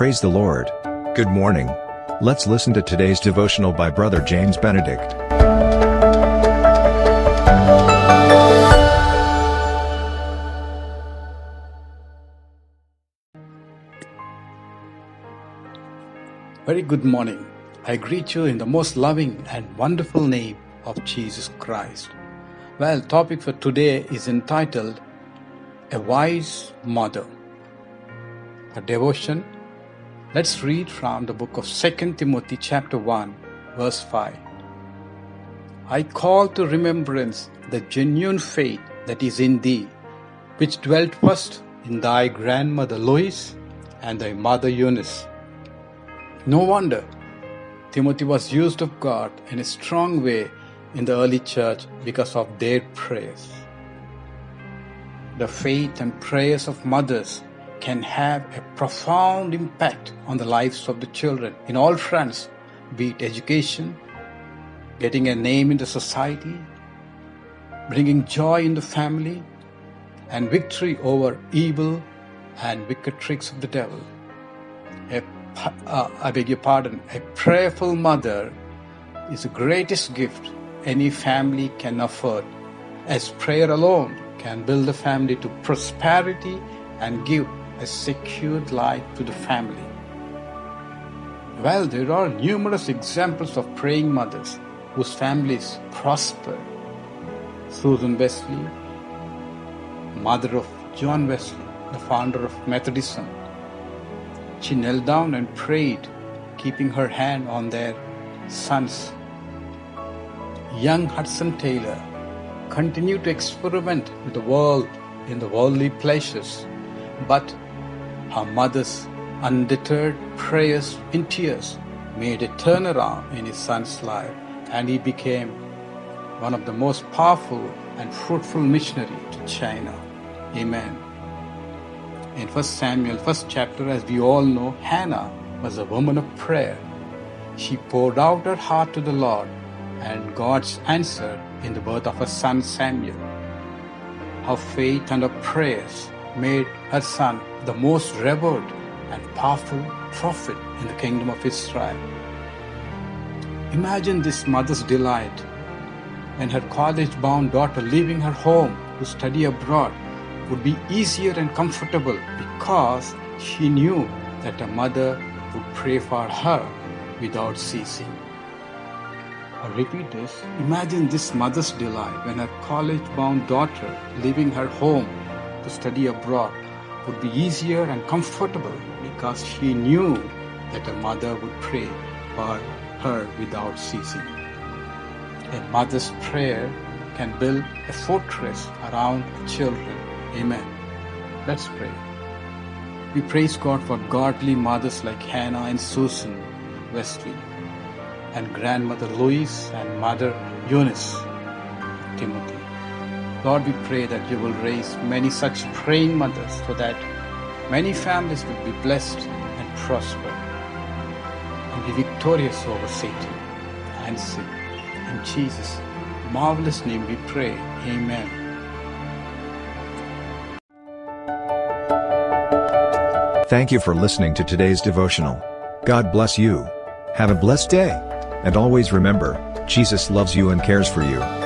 Praise the Lord. Good morning. Let's listen to today's devotional by Brother James Benedict. Very good morning. I greet you in the most loving and wonderful name of Jesus Christ. Well, topic for today is entitled A Wise Mother. A devotion. Let's read from the book of 2 Timothy chapter 1 verse 5. I call to remembrance the genuine faith that is in thee, which dwelt first in thy grandmother Lois and thy mother Eunice no wonder Timothy was used of God in a strong way in the early church because of their prayers. The faith and prayers of mothers can have a profound impact on the lives of the children in all fronts, be it education, getting a name in the society, bringing joy in the family, and victory over evil and wicked tricks of the devil. A uh, I beg your pardon, a prayerful mother is the greatest gift any family can afford, as prayer alone can build a family to prosperity and give a secured life to the family. Well, there are numerous examples of praying mothers whose families prosper. Susan Wesley, mother of John Wesley, the founder of Methodism, she knelt down and prayed, keeping her hand on their sons. Young Hudson Taylor continued to experiment with the world in the worldly pleasures, but her mother's undeterred prayers in tears made a turnaround in his son's life, and he became one of the most powerful and fruitful missionary to China. Amen. In 1 Samuel, first chapter, as we all know, Hannah was a woman of prayer. She poured out her heart to the Lord, and God's answered in the birth of her son Samuel. Her faith and her prayers made her son the most revered and powerful prophet in the kingdom of Israel. Imagine this mother's delight when her college bound daughter leaving her home to study abroad would be easier and comfortable because she knew that her mother would pray for her without ceasing. I repeat this. Imagine this mother's delight when her college bound daughter leaving her home to study abroad would be easier and comfortable because she knew that her mother would pray for her without ceasing. A mother's prayer can build a fortress around children Amen. Let's pray. We praise God for godly mothers like Hannah and Susan Wesley, and grandmother Louise and mother Eunice Timothy. Lord, we pray that you will raise many such praying mothers so that many families will be blessed and prosper and be victorious over Satan and sin. In Jesus' marvelous name we pray. Amen. Thank you for listening to today's devotional. God bless you. Have a blessed day. And always remember, Jesus loves you and cares for you.